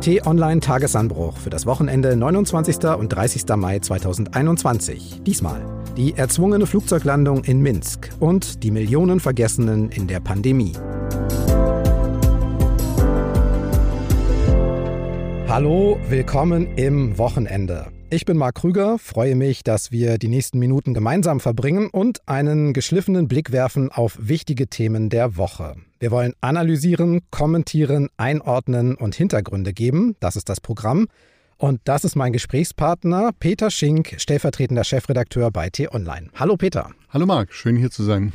T-Online Tagesanbruch für das Wochenende 29. und 30. Mai 2021. Diesmal die erzwungene Flugzeuglandung in Minsk und die Millionen Vergessenen in der Pandemie. Hallo, willkommen im Wochenende. Ich bin Marc Krüger, freue mich, dass wir die nächsten Minuten gemeinsam verbringen und einen geschliffenen Blick werfen auf wichtige Themen der Woche. Wir wollen analysieren, kommentieren, einordnen und Hintergründe geben. Das ist das Programm. Und das ist mein Gesprächspartner Peter Schink, stellvertretender Chefredakteur bei T-Online. Hallo Peter. Hallo Marc, schön hier zu sein.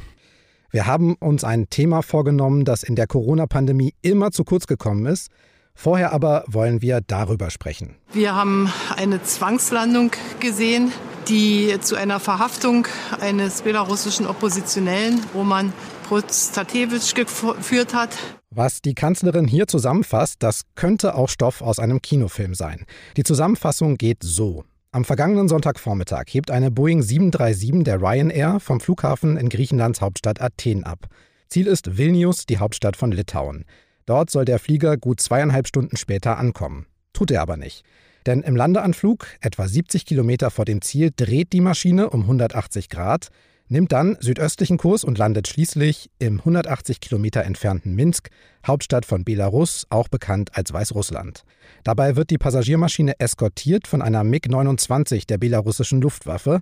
Wir haben uns ein Thema vorgenommen, das in der Corona-Pandemie immer zu kurz gekommen ist, Vorher aber wollen wir darüber sprechen. Wir haben eine Zwangslandung gesehen, die zu einer Verhaftung eines belarussischen Oppositionellen, Roman Prostatewitsch, geführt hat. Was die Kanzlerin hier zusammenfasst, das könnte auch Stoff aus einem Kinofilm sein. Die Zusammenfassung geht so. Am vergangenen Sonntagvormittag hebt eine Boeing 737 der Ryanair vom Flughafen in Griechenlands Hauptstadt Athen ab. Ziel ist Vilnius, die Hauptstadt von Litauen. Dort soll der Flieger gut zweieinhalb Stunden später ankommen. Tut er aber nicht. Denn im Landeanflug, etwa 70 Kilometer vor dem Ziel, dreht die Maschine um 180 Grad, nimmt dann südöstlichen Kurs und landet schließlich im 180 Kilometer entfernten Minsk, Hauptstadt von Belarus, auch bekannt als Weißrussland. Dabei wird die Passagiermaschine eskortiert von einer MiG-29 der belarussischen Luftwaffe.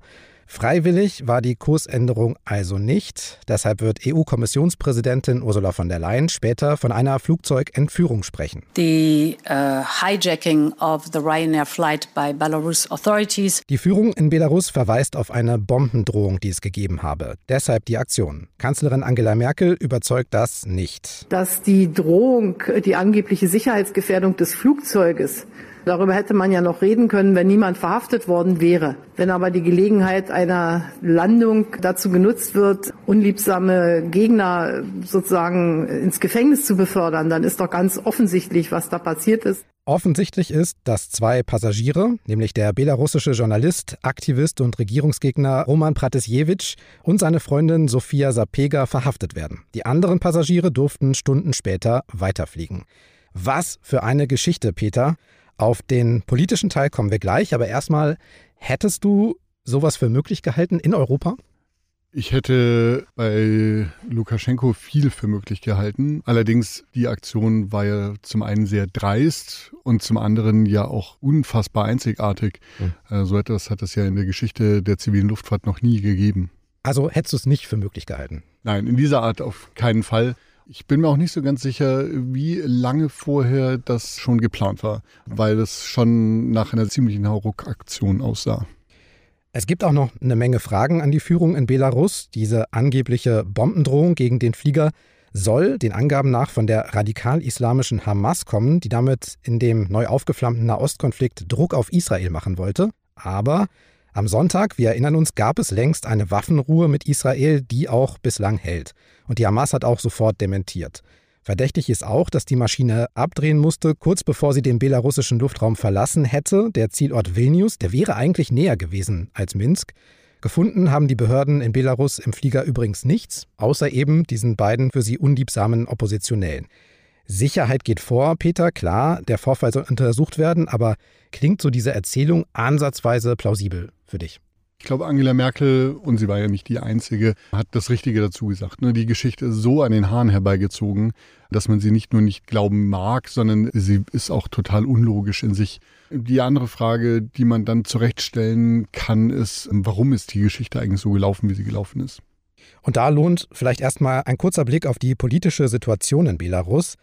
Freiwillig war die Kursänderung also nicht. Deshalb wird EU-Kommissionspräsidentin Ursula von der Leyen später von einer Flugzeugentführung sprechen. The uh, hijacking of the Ryanair flight by Belarus authorities. Die Führung in Belarus verweist auf eine Bombendrohung, die es gegeben habe. Deshalb die Aktion. Kanzlerin Angela Merkel überzeugt das nicht. Dass die Drohung, die angebliche Sicherheitsgefährdung des Flugzeuges Darüber hätte man ja noch reden können, wenn niemand verhaftet worden wäre. Wenn aber die Gelegenheit einer Landung dazu genutzt wird, unliebsame Gegner sozusagen ins Gefängnis zu befördern, dann ist doch ganz offensichtlich, was da passiert ist. Offensichtlich ist, dass zwei Passagiere, nämlich der belarussische Journalist, Aktivist und Regierungsgegner Roman Pratisjewitsch und seine Freundin Sofia Sapega verhaftet werden. Die anderen Passagiere durften Stunden später weiterfliegen. Was für eine Geschichte, Peter. Auf den politischen Teil kommen wir gleich, aber erstmal, hättest du sowas für möglich gehalten in Europa? Ich hätte bei Lukaschenko viel für möglich gehalten. Allerdings, die Aktion war ja zum einen sehr dreist und zum anderen ja auch unfassbar einzigartig. Mhm. So etwas hat es ja in der Geschichte der zivilen Luftfahrt noch nie gegeben. Also hättest du es nicht für möglich gehalten? Nein, in dieser Art auf keinen Fall. Ich bin mir auch nicht so ganz sicher, wie lange vorher das schon geplant war, weil es schon nach einer ziemlichen Hauruck-Aktion aussah. Es gibt auch noch eine Menge Fragen an die Führung in Belarus. Diese angebliche Bombendrohung gegen den Flieger soll den Angaben nach von der radikal-islamischen Hamas kommen, die damit in dem neu aufgeflammten Nahostkonflikt Druck auf Israel machen wollte. Aber am Sonntag, wir erinnern uns, gab es längst eine Waffenruhe mit Israel, die auch bislang hält. Und die Hamas hat auch sofort dementiert. Verdächtig ist auch, dass die Maschine abdrehen musste, kurz bevor sie den belarussischen Luftraum verlassen hätte. Der Zielort Vilnius, der wäre eigentlich näher gewesen als Minsk. Gefunden haben die Behörden in Belarus im Flieger übrigens nichts, außer eben diesen beiden für sie unliebsamen Oppositionellen. Sicherheit geht vor, Peter, klar, der Vorfall soll untersucht werden, aber klingt so diese Erzählung ansatzweise plausibel für dich? Ich glaube, Angela Merkel, und sie war ja nicht die Einzige, hat das Richtige dazu gesagt. Ne? Die Geschichte ist so an den Haaren herbeigezogen, dass man sie nicht nur nicht glauben mag, sondern sie ist auch total unlogisch in sich. Die andere Frage, die man dann zurechtstellen kann, ist, warum ist die Geschichte eigentlich so gelaufen, wie sie gelaufen ist? Und da lohnt vielleicht erstmal ein kurzer Blick auf die politische Situation in Belarus.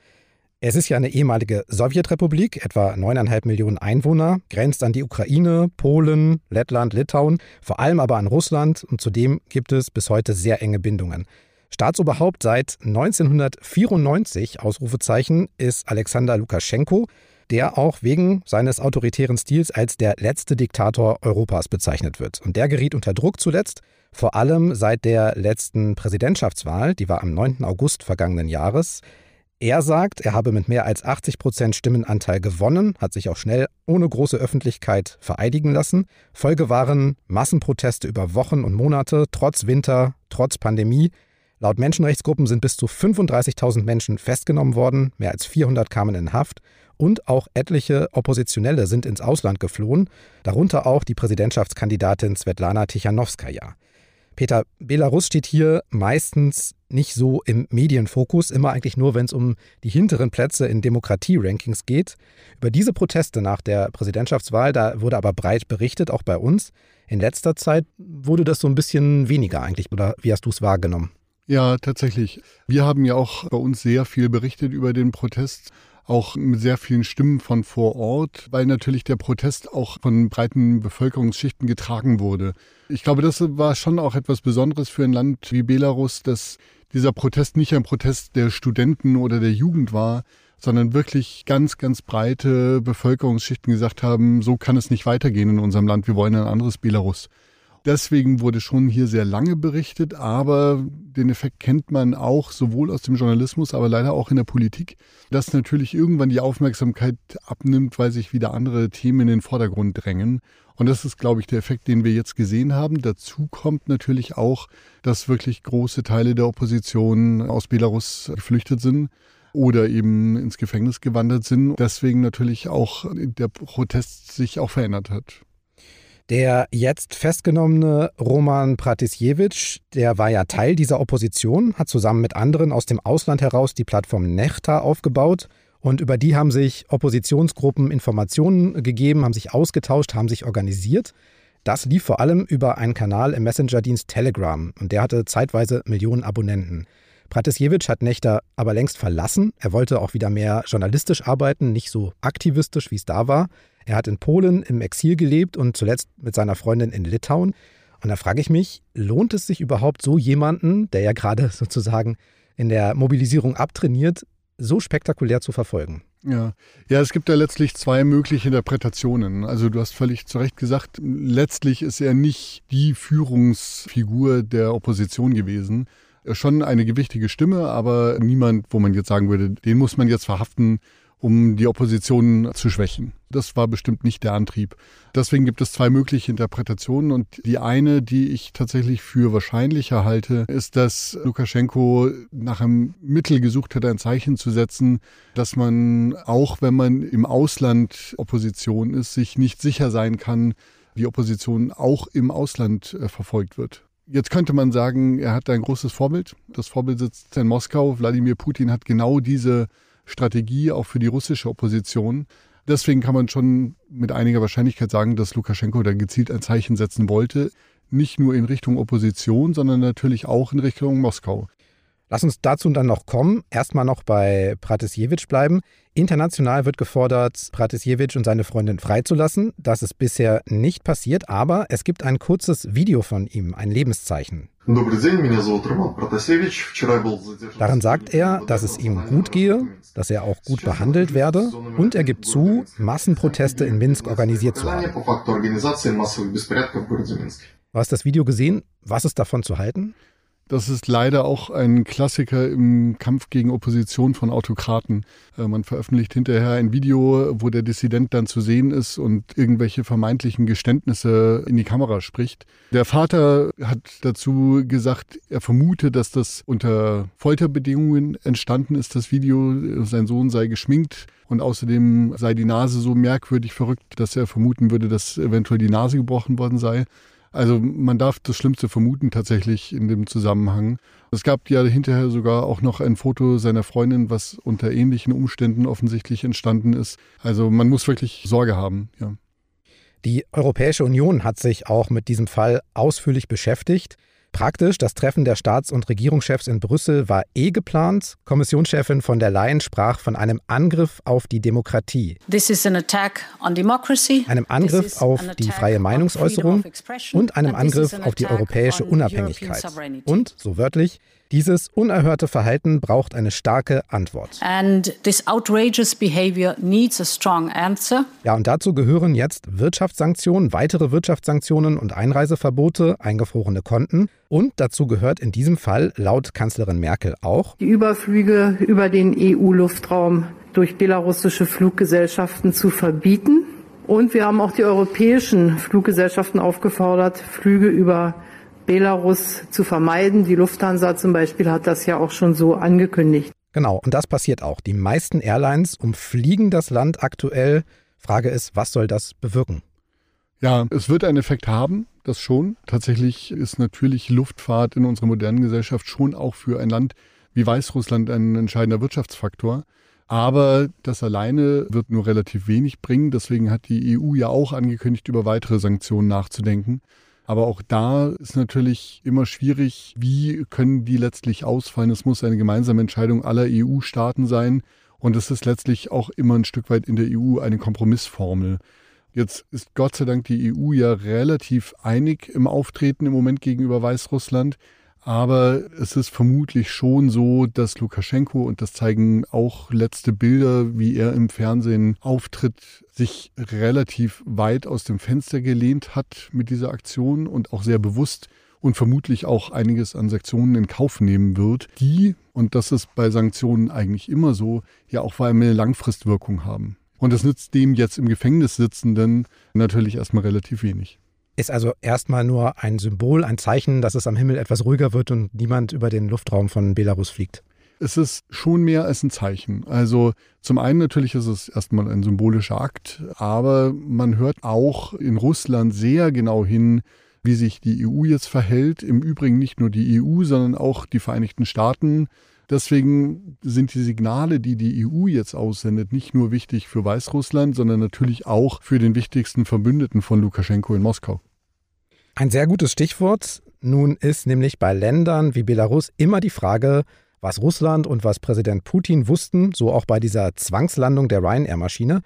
Es ist ja eine ehemalige Sowjetrepublik, etwa 9,5 Millionen Einwohner, grenzt an die Ukraine, Polen, Lettland, Litauen, vor allem aber an Russland und zudem gibt es bis heute sehr enge Bindungen. Staatsoberhaupt seit 1994, Ausrufezeichen, ist Alexander Lukaschenko, der auch wegen seines autoritären Stils als der letzte Diktator Europas bezeichnet wird. Und der geriet unter Druck zuletzt, vor allem seit der letzten Präsidentschaftswahl, die war am 9. August vergangenen Jahres. Er sagt, er habe mit mehr als 80 Prozent Stimmenanteil gewonnen, hat sich auch schnell ohne große Öffentlichkeit vereidigen lassen. Folge waren Massenproteste über Wochen und Monate, trotz Winter, trotz Pandemie. Laut Menschenrechtsgruppen sind bis zu 35.000 Menschen festgenommen worden, mehr als 400 kamen in Haft und auch etliche Oppositionelle sind ins Ausland geflohen, darunter auch die Präsidentschaftskandidatin Svetlana Tichanowskaja. Peter, Belarus steht hier meistens nicht so im Medienfokus, immer eigentlich nur, wenn es um die hinteren Plätze in Demokratie-Rankings geht. Über diese Proteste nach der Präsidentschaftswahl, da wurde aber breit berichtet, auch bei uns. In letzter Zeit wurde das so ein bisschen weniger eigentlich, oder wie hast du es wahrgenommen? Ja, tatsächlich. Wir haben ja auch bei uns sehr viel berichtet über den Protest auch mit sehr vielen Stimmen von vor Ort, weil natürlich der Protest auch von breiten Bevölkerungsschichten getragen wurde. Ich glaube, das war schon auch etwas Besonderes für ein Land wie Belarus, dass dieser Protest nicht ein Protest der Studenten oder der Jugend war, sondern wirklich ganz, ganz breite Bevölkerungsschichten gesagt haben, so kann es nicht weitergehen in unserem Land, wir wollen ein anderes Belarus. Deswegen wurde schon hier sehr lange berichtet, aber den Effekt kennt man auch sowohl aus dem Journalismus, aber leider auch in der Politik, dass natürlich irgendwann die Aufmerksamkeit abnimmt, weil sich wieder andere Themen in den Vordergrund drängen. Und das ist, glaube ich, der Effekt, den wir jetzt gesehen haben. Dazu kommt natürlich auch, dass wirklich große Teile der Opposition aus Belarus geflüchtet sind oder eben ins Gefängnis gewandert sind. Deswegen natürlich auch der Protest sich auch verändert hat. Der jetzt festgenommene Roman Pratisjewitsch, der war ja Teil dieser Opposition, hat zusammen mit anderen aus dem Ausland heraus die Plattform Nechta aufgebaut und über die haben sich Oppositionsgruppen Informationen gegeben, haben sich ausgetauscht, haben sich organisiert. Das lief vor allem über einen Kanal im Messenger-Dienst Telegram und der hatte zeitweise Millionen Abonnenten. Pratisjewitsch hat Nechta aber längst verlassen. Er wollte auch wieder mehr journalistisch arbeiten, nicht so aktivistisch, wie es da war. Er hat in Polen im Exil gelebt und zuletzt mit seiner Freundin in Litauen. Und da frage ich mich, lohnt es sich überhaupt so jemanden, der ja gerade sozusagen in der Mobilisierung abtrainiert, so spektakulär zu verfolgen? Ja. ja, es gibt da letztlich zwei mögliche Interpretationen. Also du hast völlig zu Recht gesagt, letztlich ist er nicht die Führungsfigur der Opposition gewesen. Schon eine gewichtige Stimme, aber niemand, wo man jetzt sagen würde, den muss man jetzt verhaften um die Opposition zu schwächen. Das war bestimmt nicht der Antrieb. Deswegen gibt es zwei mögliche Interpretationen und die eine, die ich tatsächlich für wahrscheinlicher halte, ist, dass Lukaschenko nach einem Mittel gesucht hat, ein Zeichen zu setzen, dass man auch, wenn man im Ausland Opposition ist, sich nicht sicher sein kann, wie Opposition auch im Ausland äh, verfolgt wird. Jetzt könnte man sagen, er hat ein großes Vorbild. Das Vorbild sitzt in Moskau. Wladimir Putin hat genau diese Strategie auch für die russische Opposition. Deswegen kann man schon mit einiger Wahrscheinlichkeit sagen, dass Lukaschenko da gezielt ein Zeichen setzen wollte. Nicht nur in Richtung Opposition, sondern natürlich auch in Richtung Moskau. Lass uns dazu dann noch kommen. Erstmal noch bei Pratisjewitsch bleiben. International wird gefordert, Pratisjewitsch und seine Freundin freizulassen. Das ist bisher nicht passiert, aber es gibt ein kurzes Video von ihm, ein Lebenszeichen. Darin sagt er, dass es ihm gut gehe, dass er auch gut behandelt werde und er gibt zu, Massenproteste in Minsk organisiert zu haben. Du hast das Video gesehen. Was ist davon zu halten? Das ist leider auch ein Klassiker im Kampf gegen Opposition von Autokraten. Äh, man veröffentlicht hinterher ein Video, wo der Dissident dann zu sehen ist und irgendwelche vermeintlichen Geständnisse in die Kamera spricht. Der Vater hat dazu gesagt, er vermute, dass das unter Folterbedingungen entstanden ist, das Video. Sein Sohn sei geschminkt und außerdem sei die Nase so merkwürdig verrückt, dass er vermuten würde, dass eventuell die Nase gebrochen worden sei. Also man darf das Schlimmste vermuten tatsächlich in dem Zusammenhang. Es gab ja hinterher sogar auch noch ein Foto seiner Freundin, was unter ähnlichen Umständen offensichtlich entstanden ist. Also man muss wirklich Sorge haben, ja. Die Europäische Union hat sich auch mit diesem Fall ausführlich beschäftigt. Praktisch, das Treffen der Staats- und Regierungschefs in Brüssel war eh geplant. Kommissionschefin von der Leyen sprach von einem Angriff auf die Demokratie. Einem Angriff auf die freie Meinungsäußerung und einem Angriff auf die europäische Unabhängigkeit. Und, so wörtlich, dieses unerhörte Verhalten braucht eine starke Antwort. Ja, und dazu gehören jetzt Wirtschaftssanktionen, weitere Wirtschaftssanktionen und Einreiseverbote, eingefrorene Konten. Und dazu gehört in diesem Fall laut Kanzlerin Merkel auch die Überflüge über den EU-Luftraum durch belarussische Fluggesellschaften zu verbieten. Und wir haben auch die europäischen Fluggesellschaften aufgefordert, Flüge über Belarus zu vermeiden. Die Lufthansa zum Beispiel hat das ja auch schon so angekündigt. Genau, und das passiert auch. Die meisten Airlines umfliegen das Land aktuell. Frage ist, was soll das bewirken? Ja, es wird einen Effekt haben, das schon. Tatsächlich ist natürlich Luftfahrt in unserer modernen Gesellschaft schon auch für ein Land wie Weißrussland ein entscheidender Wirtschaftsfaktor. Aber das alleine wird nur relativ wenig bringen. Deswegen hat die EU ja auch angekündigt, über weitere Sanktionen nachzudenken. Aber auch da ist natürlich immer schwierig, wie können die letztlich ausfallen. Es muss eine gemeinsame Entscheidung aller EU-Staaten sein. Und es ist letztlich auch immer ein Stück weit in der EU eine Kompromissformel. Jetzt ist Gott sei Dank die EU ja relativ einig im Auftreten im Moment gegenüber Weißrussland. Aber es ist vermutlich schon so, dass Lukaschenko, und das zeigen auch letzte Bilder, wie er im Fernsehen auftritt, sich relativ weit aus dem Fenster gelehnt hat mit dieser Aktion und auch sehr bewusst und vermutlich auch einiges an Sanktionen in Kauf nehmen wird, die, und das ist bei Sanktionen eigentlich immer so, ja auch vor allem eine Langfristwirkung haben. Und das nützt dem jetzt im Gefängnis sitzenden natürlich erstmal relativ wenig ist also erstmal nur ein Symbol, ein Zeichen, dass es am Himmel etwas ruhiger wird und niemand über den Luftraum von Belarus fliegt. Es ist schon mehr als ein Zeichen. Also zum einen natürlich ist es erstmal ein symbolischer Akt, aber man hört auch in Russland sehr genau hin, wie sich die EU jetzt verhält. Im Übrigen nicht nur die EU, sondern auch die Vereinigten Staaten. Deswegen sind die Signale, die die EU jetzt aussendet, nicht nur wichtig für Weißrussland, sondern natürlich auch für den wichtigsten Verbündeten von Lukaschenko in Moskau. Ein sehr gutes Stichwort. Nun ist nämlich bei Ländern wie Belarus immer die Frage, was Russland und was Präsident Putin wussten, so auch bei dieser Zwangslandung der Ryanair-Maschine.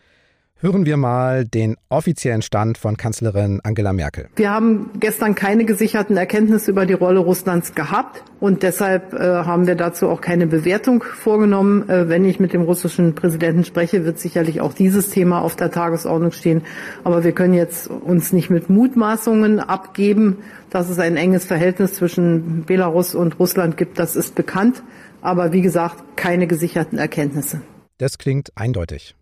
Hören wir mal den offiziellen Stand von Kanzlerin Angela Merkel. Wir haben gestern keine gesicherten Erkenntnisse über die Rolle Russlands gehabt und deshalb äh, haben wir dazu auch keine Bewertung vorgenommen. Äh, wenn ich mit dem russischen Präsidenten spreche, wird sicherlich auch dieses Thema auf der Tagesordnung stehen. Aber wir können jetzt uns nicht mit Mutmaßungen abgeben, dass es ein enges Verhältnis zwischen Belarus und Russland gibt. Das ist bekannt. Aber wie gesagt, keine gesicherten Erkenntnisse. Das klingt eindeutig.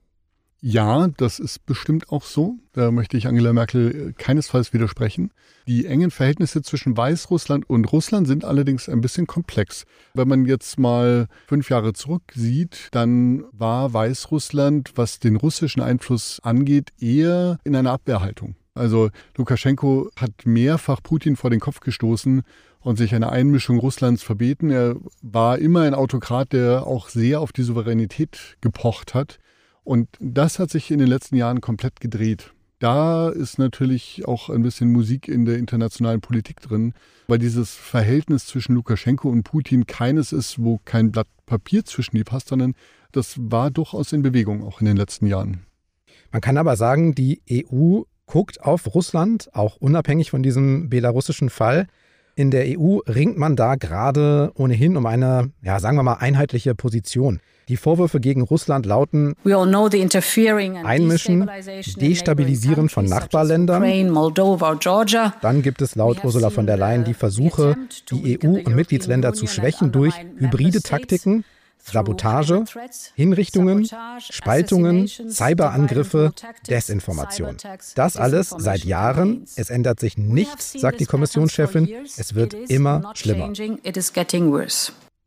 Ja, das ist bestimmt auch so. Da möchte ich Angela Merkel keinesfalls widersprechen. Die engen Verhältnisse zwischen Weißrussland und Russland sind allerdings ein bisschen komplex. Wenn man jetzt mal fünf Jahre zurück sieht, dann war Weißrussland, was den russischen Einfluss angeht, eher in einer Abwehrhaltung. Also Lukaschenko hat mehrfach Putin vor den Kopf gestoßen und sich eine Einmischung Russlands verbeten. Er war immer ein Autokrat, der auch sehr auf die Souveränität gepocht hat. Und das hat sich in den letzten Jahren komplett gedreht. Da ist natürlich auch ein bisschen Musik in der internationalen Politik drin, weil dieses Verhältnis zwischen Lukaschenko und Putin keines ist, wo kein Blatt Papier zwischen die passt, sondern das war durchaus in Bewegung auch in den letzten Jahren. Man kann aber sagen, die EU guckt auf Russland, auch unabhängig von diesem belarussischen Fall. In der EU ringt man da gerade ohnehin um eine, ja, sagen wir mal, einheitliche Position. Die Vorwürfe gegen Russland lauten Einmischen, Destabilisieren von Nachbarländern. Dann gibt es laut Ursula von der Leyen die Versuche, die EU und Mitgliedsländer zu schwächen durch hybride Taktiken, Sabotage, Hinrichtungen, Spaltungen, Cyberangriffe, Desinformation. Das alles seit Jahren. Es ändert sich nichts, sagt die Kommissionschefin. Es wird immer schlimmer.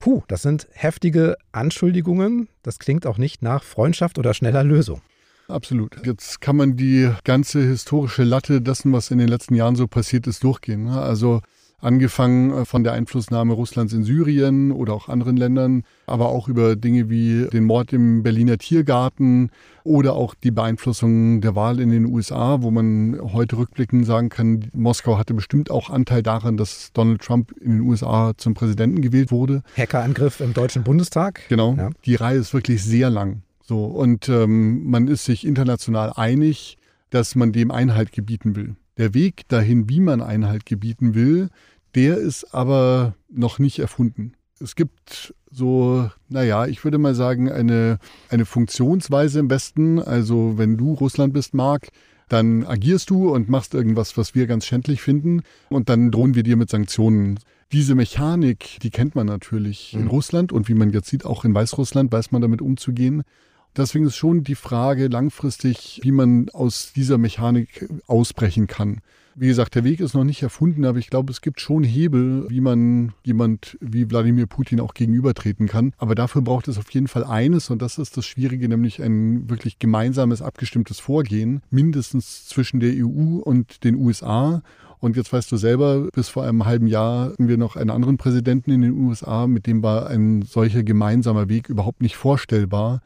Puh, das sind heftige Anschuldigungen. Das klingt auch nicht nach Freundschaft oder schneller Lösung. Absolut. Jetzt kann man die ganze historische Latte dessen, was in den letzten Jahren so passiert ist, durchgehen. Ne? Also Angefangen äh, von der Einflussnahme Russlands in Syrien oder auch anderen Ländern, aber auch über Dinge wie den Mord im Berliner Tiergarten oder auch die Beeinflussung der Wahl in den USA, wo man heute rückblickend sagen kann, Moskau hatte bestimmt auch Anteil daran, dass Donald Trump in den USA zum Präsidenten gewählt wurde. Hackerangriff im Deutschen Bundestag. Genau. Ja. Die Reihe ist wirklich sehr lang. So und ähm, man ist sich international einig, dass man dem Einhalt gebieten will. Der Weg dahin, wie man Einhalt gebieten will, der ist aber noch nicht erfunden. Es gibt so, naja, ich würde mal sagen, eine, eine Funktionsweise im Westen. Also wenn du Russland bist, Mark, dann agierst du und machst irgendwas, was wir ganz schändlich finden und dann drohen wir dir mit Sanktionen. Diese Mechanik, die kennt man natürlich mhm. in Russland und wie man jetzt sieht, auch in Weißrussland weiß man damit umzugehen. Deswegen ist schon die Frage langfristig, wie man aus dieser Mechanik ausbrechen kann. Wie gesagt, der Weg ist noch nicht erfunden, aber ich glaube, es gibt schon Hebel, wie man jemand wie Wladimir Putin auch gegenübertreten kann. Aber dafür braucht es auf jeden Fall eines und das ist das Schwierige, nämlich ein wirklich gemeinsames, abgestimmtes Vorgehen, mindestens zwischen der EU und den USA. Und jetzt weißt du selber, bis vor einem halben Jahr hatten wir noch einen anderen Präsidenten in den USA, mit dem war ein solcher gemeinsamer Weg überhaupt nicht vorstellbar.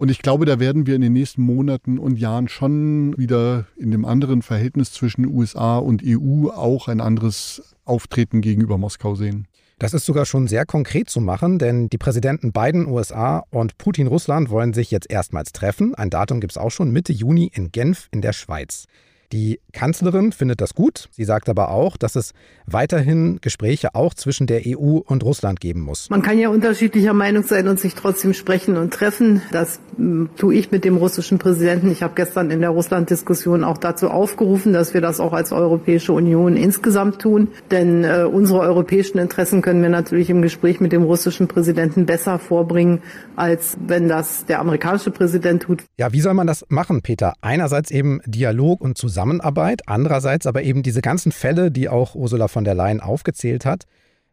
Und ich glaube, da werden wir in den nächsten Monaten und Jahren schon wieder in dem anderen Verhältnis zwischen USA und EU auch ein anderes Auftreten gegenüber Moskau sehen. Das ist sogar schon sehr konkret zu machen, denn die Präsidenten Biden USA und Putin Russland wollen sich jetzt erstmals treffen. Ein Datum gibt es auch schon Mitte Juni in Genf in der Schweiz. Die Kanzlerin findet das gut. Sie sagt aber auch, dass es weiterhin Gespräche auch zwischen der EU und Russland geben muss. Man kann ja unterschiedlicher Meinung sein und sich trotzdem sprechen und treffen. Das hm, tue ich mit dem russischen Präsidenten. Ich habe gestern in der Russland-Diskussion auch dazu aufgerufen, dass wir das auch als Europäische Union insgesamt tun. Denn äh, unsere europäischen Interessen können wir natürlich im Gespräch mit dem russischen Präsidenten besser vorbringen, als wenn das der amerikanische Präsident tut. Ja, wie soll man das machen, Peter? Einerseits eben Dialog und Zusammenarbeit Zusammenarbeit, andererseits aber eben diese ganzen Fälle, die auch Ursula von der Leyen aufgezählt hat.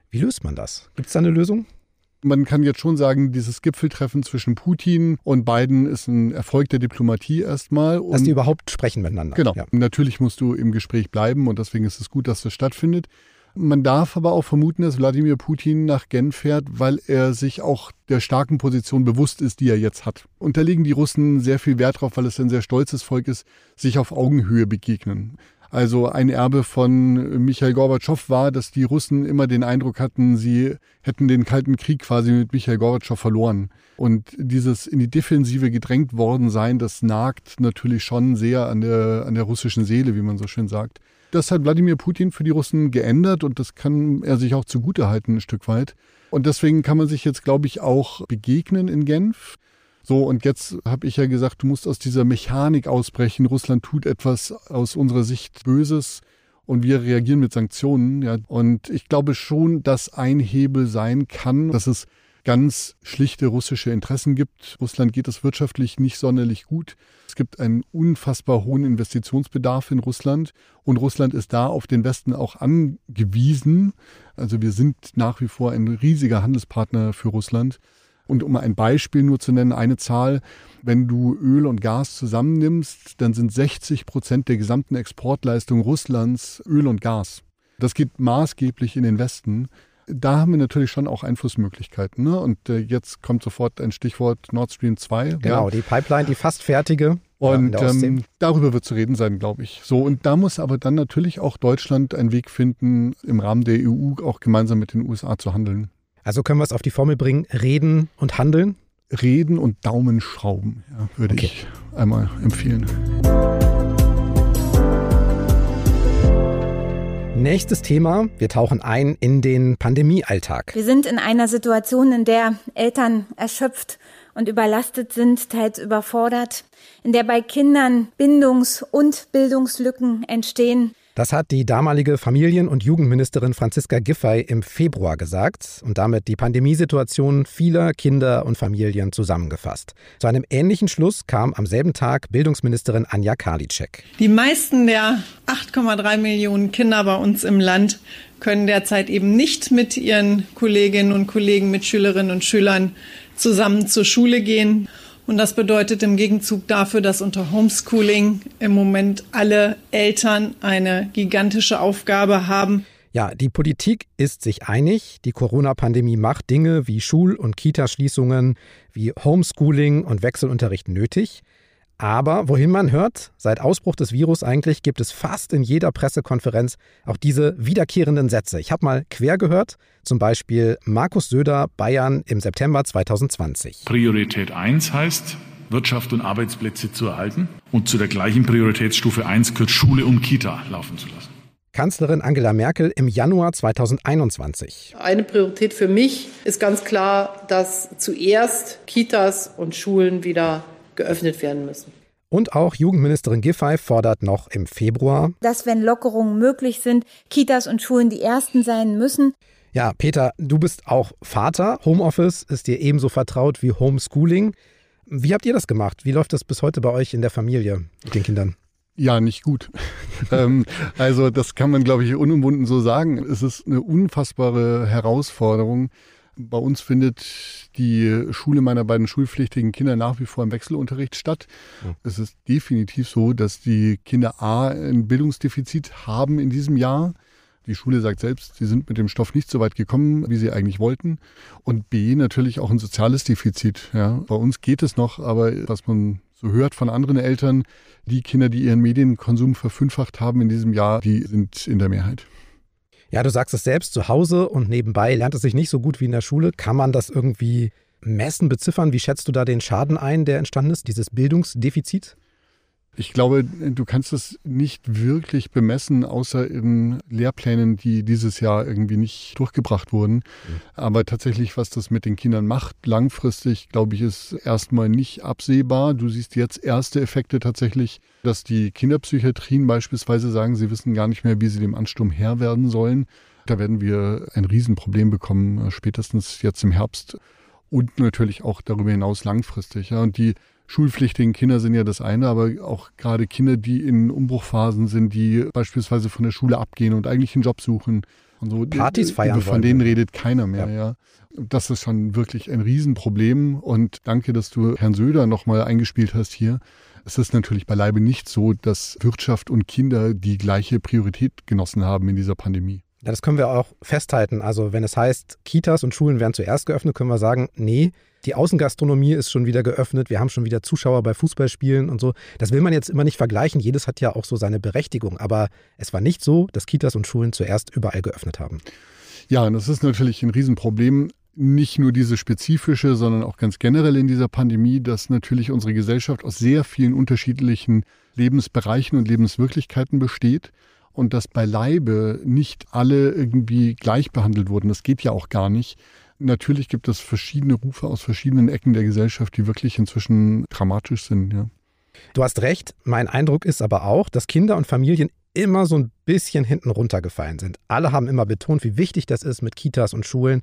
Wie löst man das? Gibt es da eine Lösung? Man kann jetzt schon sagen, dieses Gipfeltreffen zwischen Putin und Biden ist ein Erfolg der Diplomatie erstmal. Dass die überhaupt sprechen miteinander. Genau. Ja. Natürlich musst du im Gespräch bleiben und deswegen ist es gut, dass das stattfindet. Man darf aber auch vermuten, dass Wladimir Putin nach Genf fährt, weil er sich auch der starken Position bewusst ist, die er jetzt hat. Und da legen die Russen sehr viel Wert drauf, weil es ein sehr stolzes Volk ist, sich auf Augenhöhe begegnen. Also ein Erbe von Michael Gorbatschow war, dass die Russen immer den Eindruck hatten, sie hätten den Kalten Krieg quasi mit Michael Gorbatschow verloren. Und dieses in die Defensive gedrängt worden sein, das nagt natürlich schon sehr an der, an der russischen Seele, wie man so schön sagt. Das hat Wladimir Putin für die Russen geändert und das kann er sich auch zugutehalten ein Stück weit. Und deswegen kann man sich jetzt, glaube ich, auch begegnen in Genf. So, und jetzt habe ich ja gesagt, du musst aus dieser Mechanik ausbrechen. Russland tut etwas aus unserer Sicht Böses und wir reagieren mit Sanktionen. Ja. Und ich glaube schon, dass ein Hebel sein kann, dass es ganz schlichte russische Interessen gibt. Russland geht es wirtschaftlich nicht sonderlich gut. Es gibt einen unfassbar hohen Investitionsbedarf in Russland und Russland ist da auf den Westen auch angewiesen. Also wir sind nach wie vor ein riesiger Handelspartner für Russland. Und um ein Beispiel nur zu nennen, eine Zahl, wenn du Öl und Gas zusammennimmst, dann sind 60 Prozent der gesamten Exportleistung Russlands Öl und Gas. Das geht maßgeblich in den Westen da haben wir natürlich schon auch Einflussmöglichkeiten. Ne? Und äh, jetzt kommt sofort ein Stichwort Nord Stream 2. Genau, ja. die Pipeline, die fast fertige. Und ähm, darüber wird zu reden sein, glaube ich. So, und da muss aber dann natürlich auch Deutschland einen Weg finden, im Rahmen der EU auch gemeinsam mit den USA zu handeln. Also können wir es auf die Formel bringen, reden und handeln? Reden und Daumenschrauben, ja, würde okay. ich einmal empfehlen. Nächstes Thema. Wir tauchen ein in den Pandemiealltag. Wir sind in einer Situation, in der Eltern erschöpft und überlastet sind, teils überfordert, in der bei Kindern Bindungs- und Bildungslücken entstehen. Das hat die damalige Familien- und Jugendministerin Franziska Giffey im Februar gesagt und damit die Pandemiesituation vieler Kinder und Familien zusammengefasst. Zu einem ähnlichen Schluss kam am selben Tag Bildungsministerin Anja Karliczek. Die meisten der 8,3 Millionen Kinder bei uns im Land können derzeit eben nicht mit ihren Kolleginnen und Kollegen, mit Schülerinnen und Schülern zusammen zur Schule gehen. Und das bedeutet im Gegenzug dafür, dass unter Homeschooling im Moment alle Eltern eine gigantische Aufgabe haben. Ja, die Politik ist sich einig, die Corona-Pandemie macht Dinge wie Schul- und Kitaschließungen, wie Homeschooling und Wechselunterricht nötig. Aber wohin man hört, seit Ausbruch des Virus eigentlich gibt es fast in jeder Pressekonferenz auch diese wiederkehrenden Sätze. Ich habe mal quer gehört, zum Beispiel Markus Söder, Bayern im September 2020. Priorität 1 heißt, Wirtschaft und Arbeitsplätze zu erhalten und zu der gleichen Prioritätsstufe 1 gehört Schule und Kita laufen zu lassen. Kanzlerin Angela Merkel im Januar 2021. Eine Priorität für mich ist ganz klar, dass zuerst Kitas und Schulen wieder geöffnet werden müssen. Und auch Jugendministerin Giffey fordert noch im Februar, dass wenn Lockerungen möglich sind, Kitas und Schulen die ersten sein müssen. Ja, Peter, du bist auch Vater. Homeoffice ist dir ebenso vertraut wie Homeschooling. Wie habt ihr das gemacht? Wie läuft das bis heute bei euch in der Familie mit den Kindern? Ja, nicht gut. ähm, also das kann man, glaube ich, unumwunden so sagen. Es ist eine unfassbare Herausforderung. Bei uns findet die Schule meiner beiden schulpflichtigen Kinder nach wie vor im Wechselunterricht statt. Ja. Es ist definitiv so, dass die Kinder A ein Bildungsdefizit haben in diesem Jahr. Die Schule sagt selbst, sie sind mit dem Stoff nicht so weit gekommen, wie sie eigentlich wollten. Und B natürlich auch ein soziales Defizit. Ja. Bei uns geht es noch, aber was man so hört von anderen Eltern, die Kinder, die ihren Medienkonsum verfünffacht haben in diesem Jahr, die sind in der Mehrheit. Ja, du sagst es selbst, zu Hause und nebenbei lernt es sich nicht so gut wie in der Schule. Kann man das irgendwie messen, beziffern? Wie schätzt du da den Schaden ein, der entstanden ist, dieses Bildungsdefizit? Ich glaube, du kannst es nicht wirklich bemessen, außer in Lehrplänen, die dieses Jahr irgendwie nicht durchgebracht wurden. Mhm. Aber tatsächlich, was das mit den Kindern macht, langfristig, glaube ich, ist erstmal nicht absehbar. Du siehst jetzt erste Effekte tatsächlich, dass die Kinderpsychiatrien beispielsweise sagen, sie wissen gar nicht mehr, wie sie dem Ansturm Herr werden sollen. Da werden wir ein Riesenproblem bekommen, spätestens jetzt im Herbst und natürlich auch darüber hinaus langfristig. Ja. Und die schulpflichtigen Kinder sind ja das eine, aber auch gerade Kinder, die in Umbruchphasen sind, die beispielsweise von der Schule abgehen und eigentlich einen Job suchen und so. Partys feiern. Von denen redet keiner mehr, ja. ja. Das ist schon wirklich ein Riesenproblem und danke, dass du Herrn Söder nochmal eingespielt hast hier. Es ist natürlich beileibe nicht so, dass Wirtschaft und Kinder die gleiche Priorität genossen haben in dieser Pandemie. Ja, das können wir auch festhalten. Also wenn es heißt, Kitas und Schulen werden zuerst geöffnet, können wir sagen, nee, die Außengastronomie ist schon wieder geöffnet, wir haben schon wieder Zuschauer bei Fußballspielen und so. Das will man jetzt immer nicht vergleichen, jedes hat ja auch so seine Berechtigung, aber es war nicht so, dass Kitas und Schulen zuerst überall geöffnet haben. Ja, und das ist natürlich ein Riesenproblem. Nicht nur diese spezifische, sondern auch ganz generell in dieser Pandemie, dass natürlich unsere Gesellschaft aus sehr vielen unterschiedlichen Lebensbereichen und Lebenswirklichkeiten besteht und dass beileibe nicht alle irgendwie gleich behandelt wurden. Das geht ja auch gar nicht. Natürlich gibt es verschiedene Rufe aus verschiedenen Ecken der Gesellschaft, die wirklich inzwischen dramatisch sind. Ja. Du hast recht. Mein Eindruck ist aber auch, dass Kinder und Familien immer so ein bisschen hinten runtergefallen sind. Alle haben immer betont, wie wichtig das ist mit Kitas und Schulen.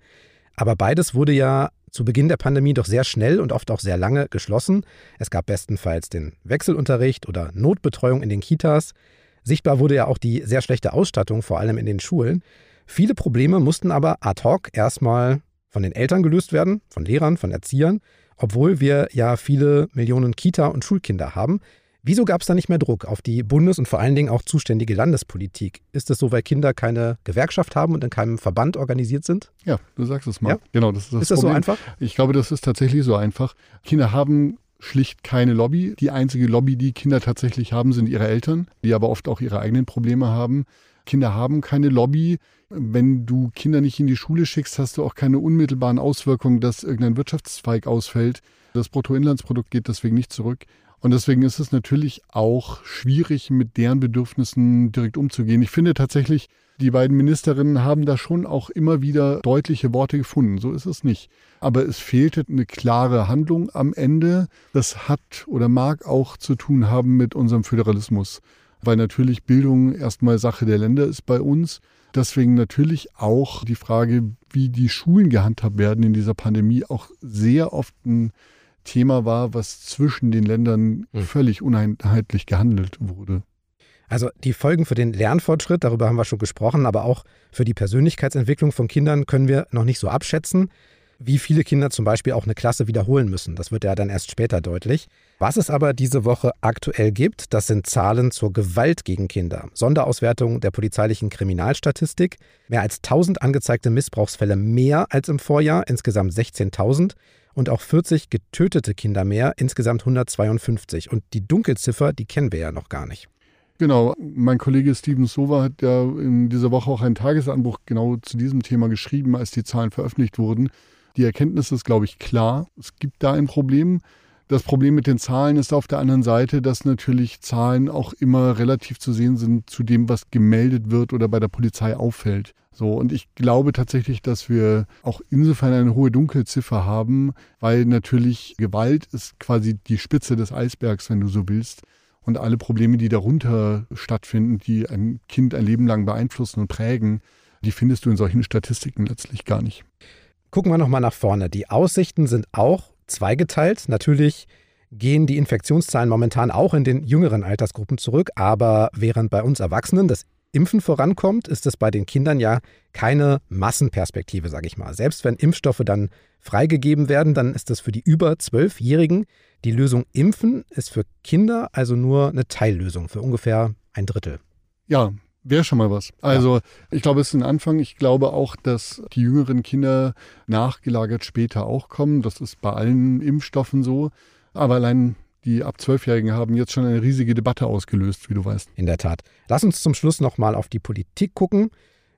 Aber beides wurde ja zu Beginn der Pandemie doch sehr schnell und oft auch sehr lange geschlossen. Es gab bestenfalls den Wechselunterricht oder Notbetreuung in den Kitas. Sichtbar wurde ja auch die sehr schlechte Ausstattung, vor allem in den Schulen. Viele Probleme mussten aber ad hoc erstmal von den Eltern gelöst werden, von Lehrern, von Erziehern, obwohl wir ja viele Millionen Kita- und Schulkinder haben. Wieso gab es da nicht mehr Druck auf die Bundes- und vor allen Dingen auch zuständige Landespolitik? Ist es so, weil Kinder keine Gewerkschaft haben und in keinem Verband organisiert sind? Ja, du sagst es mal. Ja? Genau, das ist das Ist das so einfach? Ich glaube, das ist tatsächlich so einfach. Kinder haben schlicht keine Lobby. Die einzige Lobby, die Kinder tatsächlich haben, sind ihre Eltern, die aber oft auch ihre eigenen Probleme haben. Kinder haben keine Lobby. Wenn du Kinder nicht in die Schule schickst, hast du auch keine unmittelbaren Auswirkungen, dass irgendein Wirtschaftszweig ausfällt. Das Bruttoinlandsprodukt geht deswegen nicht zurück. Und deswegen ist es natürlich auch schwierig, mit deren Bedürfnissen direkt umzugehen. Ich finde tatsächlich, die beiden Ministerinnen haben da schon auch immer wieder deutliche Worte gefunden. So ist es nicht. Aber es fehlte eine klare Handlung am Ende. Das hat oder mag auch zu tun haben mit unserem Föderalismus weil natürlich Bildung erstmal Sache der Länder ist bei uns. Deswegen natürlich auch die Frage, wie die Schulen gehandhabt werden in dieser Pandemie, auch sehr oft ein Thema war, was zwischen den Ländern hm. völlig uneinheitlich gehandelt wurde. Also die Folgen für den Lernfortschritt, darüber haben wir schon gesprochen, aber auch für die Persönlichkeitsentwicklung von Kindern können wir noch nicht so abschätzen wie viele Kinder zum Beispiel auch eine Klasse wiederholen müssen. Das wird ja dann erst später deutlich. Was es aber diese Woche aktuell gibt, das sind Zahlen zur Gewalt gegen Kinder. Sonderauswertung der polizeilichen Kriminalstatistik. Mehr als 1000 angezeigte Missbrauchsfälle mehr als im Vorjahr, insgesamt 16.000. Und auch 40 getötete Kinder mehr, insgesamt 152. Und die Dunkelziffer, die kennen wir ja noch gar nicht. Genau, mein Kollege Steven Sova hat ja in dieser Woche auch einen Tagesanbruch genau zu diesem Thema geschrieben, als die Zahlen veröffentlicht wurden. Die Erkenntnis ist, glaube ich, klar. Es gibt da ein Problem. Das Problem mit den Zahlen ist auf der anderen Seite, dass natürlich Zahlen auch immer relativ zu sehen sind zu dem, was gemeldet wird oder bei der Polizei auffällt. So, und ich glaube tatsächlich, dass wir auch insofern eine hohe Dunkelziffer haben, weil natürlich Gewalt ist quasi die Spitze des Eisbergs, wenn du so willst. Und alle Probleme, die darunter stattfinden, die ein Kind ein Leben lang beeinflussen und prägen, die findest du in solchen Statistiken letztlich gar nicht. Gucken wir nochmal nach vorne. Die Aussichten sind auch zweigeteilt. Natürlich gehen die Infektionszahlen momentan auch in den jüngeren Altersgruppen zurück. Aber während bei uns Erwachsenen das Impfen vorankommt, ist es bei den Kindern ja keine Massenperspektive, sage ich mal. Selbst wenn Impfstoffe dann freigegeben werden, dann ist das für die über Zwölfjährigen die Lösung Impfen ist für Kinder also nur eine Teillösung für ungefähr ein Drittel. Ja, wäre schon mal was. Also ja. ich glaube, es ist ein Anfang. Ich glaube auch, dass die jüngeren Kinder nachgelagert später auch kommen. Das ist bei allen Impfstoffen so. Aber allein die ab Zwölfjährigen haben jetzt schon eine riesige Debatte ausgelöst, wie du weißt. In der Tat. Lass uns zum Schluss nochmal auf die Politik gucken.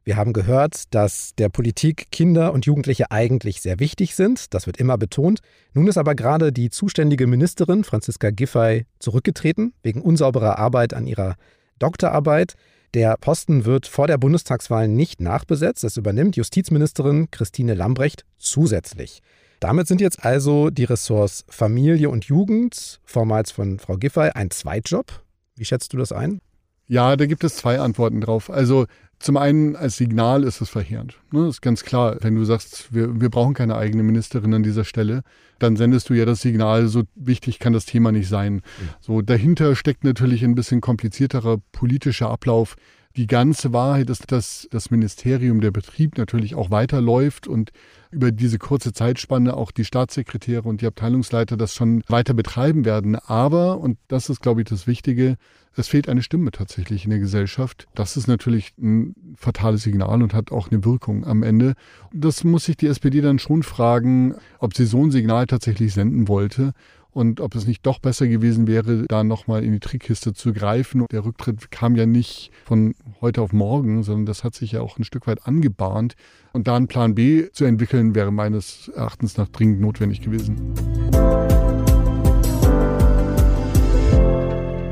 Wir haben gehört, dass der Politik Kinder und Jugendliche eigentlich sehr wichtig sind. Das wird immer betont. Nun ist aber gerade die zuständige Ministerin, Franziska Giffey, zurückgetreten, wegen unsauberer Arbeit an ihrer Doktorarbeit. Der Posten wird vor der Bundestagswahl nicht nachbesetzt. Es übernimmt Justizministerin Christine Lambrecht zusätzlich. Damit sind jetzt also die Ressorts Familie und Jugend, vormals von Frau Giffey, ein Zweitjob. Wie schätzt du das ein? Ja, da gibt es zwei Antworten drauf. Also zum einen als Signal ist es verheerend. Ne? ist ganz klar, wenn du sagst, wir, wir brauchen keine eigene Ministerin an dieser Stelle, dann sendest du ja das Signal, so wichtig kann das Thema nicht sein. Mhm. So dahinter steckt natürlich ein bisschen komplizierterer politischer Ablauf, die ganze Wahrheit ist, dass das Ministerium, der Betrieb natürlich auch weiterläuft und über diese kurze Zeitspanne auch die Staatssekretäre und die Abteilungsleiter das schon weiter betreiben werden. Aber, und das ist, glaube ich, das Wichtige, es fehlt eine Stimme tatsächlich in der Gesellschaft. Das ist natürlich ein fatales Signal und hat auch eine Wirkung am Ende. Das muss sich die SPD dann schon fragen, ob sie so ein Signal tatsächlich senden wollte und ob es nicht doch besser gewesen wäre, da nochmal in die Trickkiste zu greifen. Der Rücktritt kam ja nicht von heute auf morgen, sondern das hat sich ja auch ein Stück weit angebahnt. Und da einen Plan B zu entwickeln, wäre meines Erachtens nach dringend notwendig gewesen.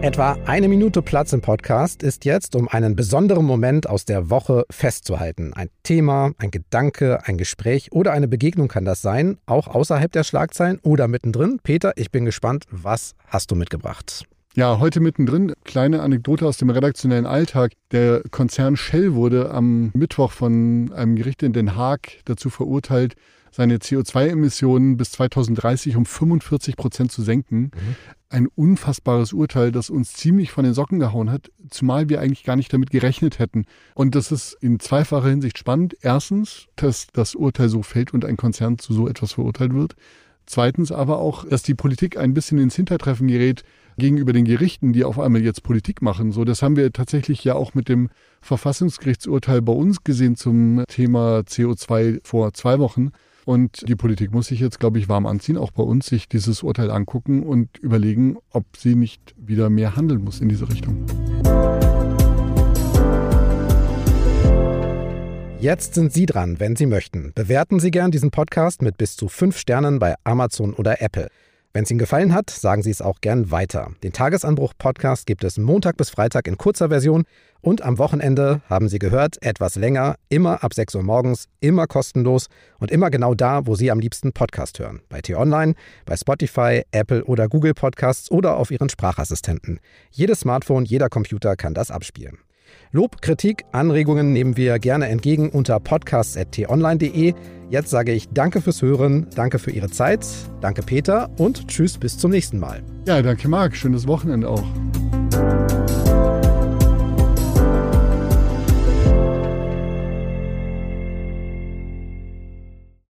Etwa eine Minute Platz im Podcast ist jetzt, um einen besonderen Moment aus der Woche festzuhalten. Ein Thema, ein Gedanke, ein Gespräch oder eine Begegnung kann das sein, auch außerhalb der Schlagzeilen oder mittendrin. Peter, ich bin gespannt, was hast du mitgebracht? Ja, heute mittendrin, kleine Anekdote aus dem redaktionellen Alltag. Der Konzern Shell wurde am Mittwoch von einem Gericht in Den Haag dazu verurteilt, seine CO2-Emissionen bis 2030 um 45 Prozent zu senken. Mhm. Ein unfassbares Urteil, das uns ziemlich von den Socken gehauen hat, zumal wir eigentlich gar nicht damit gerechnet hätten. Und das ist in zweifacher Hinsicht spannend. Erstens, dass das Urteil so fällt und ein Konzern zu so etwas verurteilt wird. Zweitens aber auch, dass die Politik ein bisschen ins Hintertreffen gerät gegenüber den Gerichten, die auf einmal jetzt Politik machen. So, das haben wir tatsächlich ja auch mit dem Verfassungsgerichtsurteil bei uns gesehen zum Thema CO2 vor zwei Wochen. Und die Politik muss sich jetzt, glaube ich, warm anziehen, auch bei uns, sich dieses Urteil angucken und überlegen, ob sie nicht wieder mehr handeln muss in diese Richtung. Jetzt sind Sie dran, wenn Sie möchten. Bewerten Sie gern diesen Podcast mit bis zu fünf Sternen bei Amazon oder Apple. Wenn es Ihnen gefallen hat, sagen Sie es auch gern weiter. Den Tagesanbruch-Podcast gibt es Montag bis Freitag in kurzer Version und am Wochenende, haben Sie gehört, etwas länger, immer ab 6 Uhr morgens, immer kostenlos und immer genau da, wo Sie am liebsten Podcast hören. Bei T-Online, bei Spotify, Apple oder Google Podcasts oder auf Ihren Sprachassistenten. Jedes Smartphone, jeder Computer kann das abspielen. Lob, Kritik, Anregungen nehmen wir gerne entgegen unter podcasts.tonline.de. Jetzt sage ich Danke fürs Hören, danke für Ihre Zeit, danke Peter und tschüss bis zum nächsten Mal. Ja, danke Marc, schönes Wochenende auch.